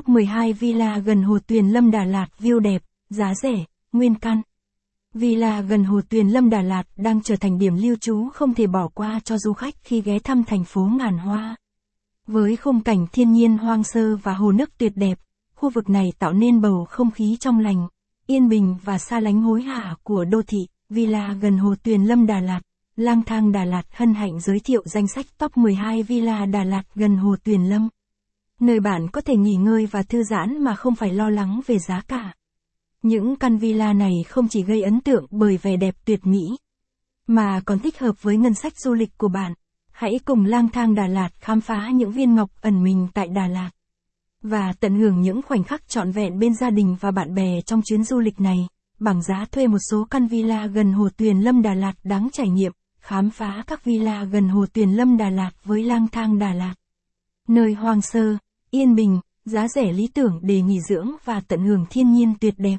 Top 12 villa gần Hồ Tuyền Lâm Đà Lạt view đẹp, giá rẻ, nguyên căn. Villa gần Hồ Tuyền Lâm Đà Lạt đang trở thành điểm lưu trú không thể bỏ qua cho du khách khi ghé thăm thành phố ngàn hoa. Với khung cảnh thiên nhiên hoang sơ và hồ nước tuyệt đẹp, khu vực này tạo nên bầu không khí trong lành, yên bình và xa lánh hối hả của đô thị, villa gần Hồ Tuyền Lâm Đà Lạt. Lang thang Đà Lạt hân hạnh giới thiệu danh sách top 12 villa Đà Lạt gần Hồ Tuyền Lâm. Nơi bạn có thể nghỉ ngơi và thư giãn mà không phải lo lắng về giá cả. Những căn villa này không chỉ gây ấn tượng bởi vẻ đẹp tuyệt mỹ, mà còn thích hợp với ngân sách du lịch của bạn. Hãy cùng lang thang Đà Lạt khám phá những viên ngọc ẩn mình tại Đà Lạt. Và tận hưởng những khoảnh khắc trọn vẹn bên gia đình và bạn bè trong chuyến du lịch này, bằng giá thuê một số căn villa gần Hồ Tuyền Lâm Đà Lạt đáng trải nghiệm, khám phá các villa gần Hồ Tuyền Lâm Đà Lạt với lang thang Đà Lạt. Nơi hoang sơ, yên bình, giá rẻ lý tưởng để nghỉ dưỡng và tận hưởng thiên nhiên tuyệt đẹp.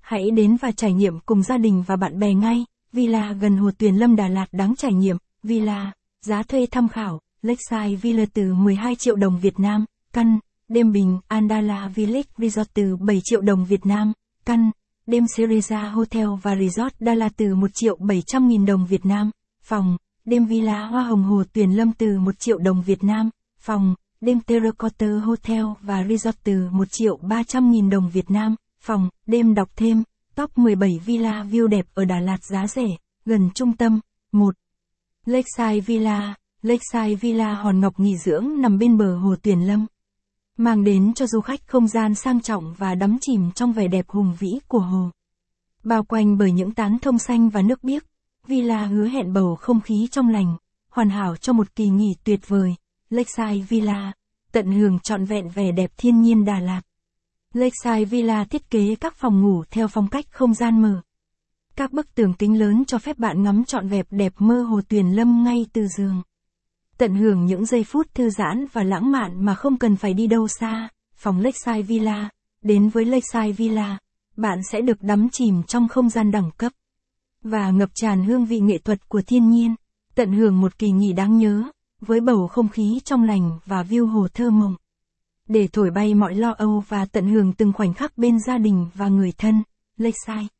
Hãy đến và trải nghiệm cùng gia đình và bạn bè ngay. Villa gần Hồ Tuyền Lâm Đà Lạt đáng trải nghiệm. Villa, giá thuê tham khảo, Lakeside Villa từ 12 triệu đồng Việt Nam, căn, đêm bình, Andala Village Resort từ 7 triệu đồng Việt Nam, căn, đêm Cereza Hotel và Resort Đà lạt từ 1 triệu 700 nghìn đồng Việt Nam, phòng, đêm Villa Hoa Hồng Hồ Tuyền Lâm từ 1 triệu đồng Việt Nam, phòng, đêm Terracotta Hotel và Resort từ 1 triệu 300 nghìn đồng Việt Nam, phòng, đêm đọc thêm, top 17 villa view đẹp ở Đà Lạt giá rẻ, gần trung tâm, 1. Lakeside Villa, Lakeside Villa Hòn Ngọc nghỉ dưỡng nằm bên bờ hồ Tuyền Lâm. Mang đến cho du khách không gian sang trọng và đắm chìm trong vẻ đẹp hùng vĩ của hồ. Bao quanh bởi những tán thông xanh và nước biếc, Villa hứa hẹn bầu không khí trong lành, hoàn hảo cho một kỳ nghỉ tuyệt vời. Lakeside Villa, tận hưởng trọn vẹn vẻ đẹp thiên nhiên Đà Lạt. Lakeside Villa thiết kế các phòng ngủ theo phong cách không gian mở. Các bức tường kính lớn cho phép bạn ngắm trọn vẹn đẹp mơ hồ tuyền lâm ngay từ giường. Tận hưởng những giây phút thư giãn và lãng mạn mà không cần phải đi đâu xa. Phòng Lakeside Villa, đến với Lakeside Villa, bạn sẽ được đắm chìm trong không gian đẳng cấp và ngập tràn hương vị nghệ thuật của thiên nhiên, tận hưởng một kỳ nghỉ đáng nhớ với bầu không khí trong lành và view hồ thơ mộng. Để thổi bay mọi lo âu và tận hưởng từng khoảnh khắc bên gia đình và người thân, Lakeside.